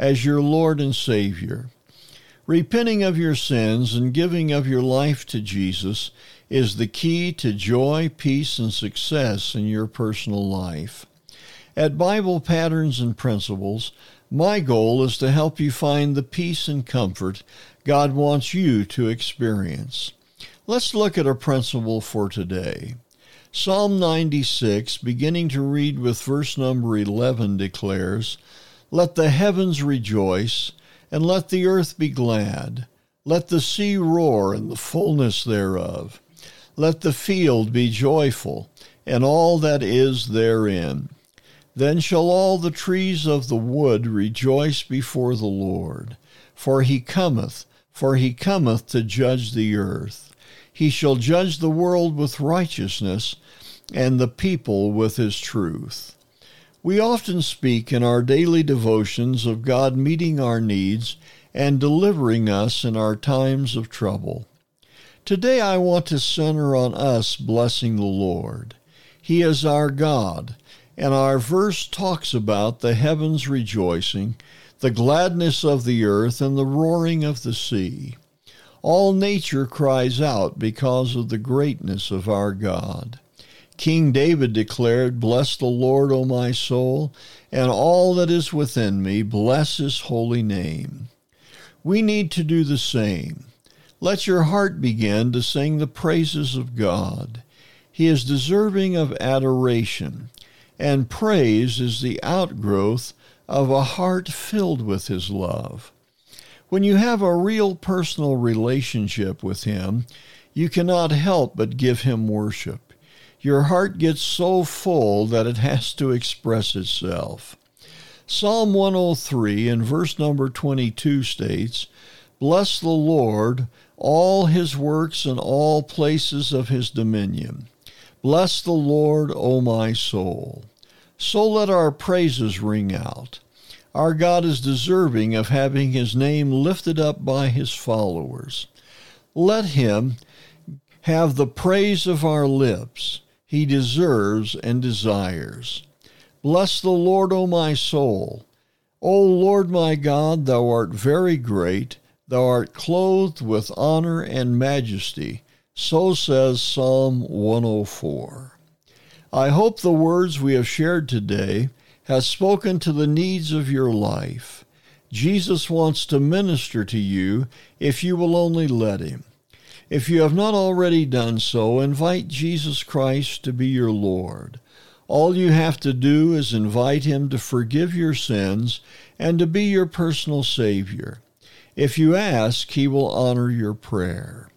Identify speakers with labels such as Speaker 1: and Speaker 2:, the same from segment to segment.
Speaker 1: as your Lord and Savior. Repenting of your sins and giving of your life to Jesus is the key to joy, peace, and success in your personal life. At Bible Patterns and Principles, my goal is to help you find the peace and comfort God wants you to experience. Let's look at a principle for today. Psalm 96, beginning to read with verse number 11, declares, Let the heavens rejoice, and let the earth be glad. Let the sea roar and the fullness thereof. Let the field be joyful, and all that is therein. Then shall all the trees of the wood rejoice before the Lord. For he cometh, for he cometh to judge the earth. He shall judge the world with righteousness and the people with his truth. We often speak in our daily devotions of God meeting our needs and delivering us in our times of trouble. Today I want to center on us blessing the Lord. He is our God, and our verse talks about the heavens rejoicing, the gladness of the earth, and the roaring of the sea. All nature cries out because of the greatness of our God. King David declared, Bless the Lord, O my soul, and all that is within me, bless his holy name. We need to do the same. Let your heart begin to sing the praises of God. He is deserving of adoration, and praise is the outgrowth of a heart filled with his love. When you have a real personal relationship with Him, you cannot help but give Him worship. Your heart gets so full that it has to express itself. Psalm 103 in verse number 22 states, Bless the Lord, all his works and all places of his dominion. Bless the Lord, O my soul. So let our praises ring out. Our God is deserving of having his name lifted up by his followers. Let him have the praise of our lips. He deserves and desires. Bless the Lord, O my soul. O Lord my God, thou art very great. Thou art clothed with honor and majesty. So says Psalm 104. I hope the words we have shared today has spoken to the needs of your life. Jesus wants to minister to you if you will only let him. If you have not already done so, invite Jesus Christ to be your Lord. All you have to do is invite him to forgive your sins and to be your personal Savior. If you ask, he will honor your prayer.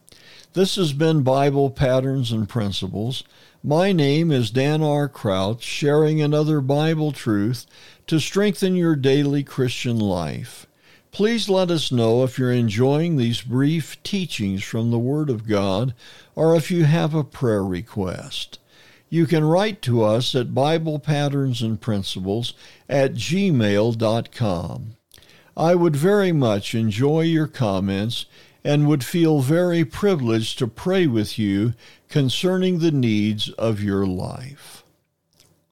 Speaker 1: This has been Bible Patterns and Principles. My name is Dan R. Crouch, sharing another Bible truth to strengthen your daily Christian life. Please let us know if you're enjoying these brief teachings from the Word of God or if you have a prayer request. You can write to us at Bible Patterns and Principles at gmail.com. I would very much enjoy your comments and would feel very privileged to pray with you concerning the needs of your life.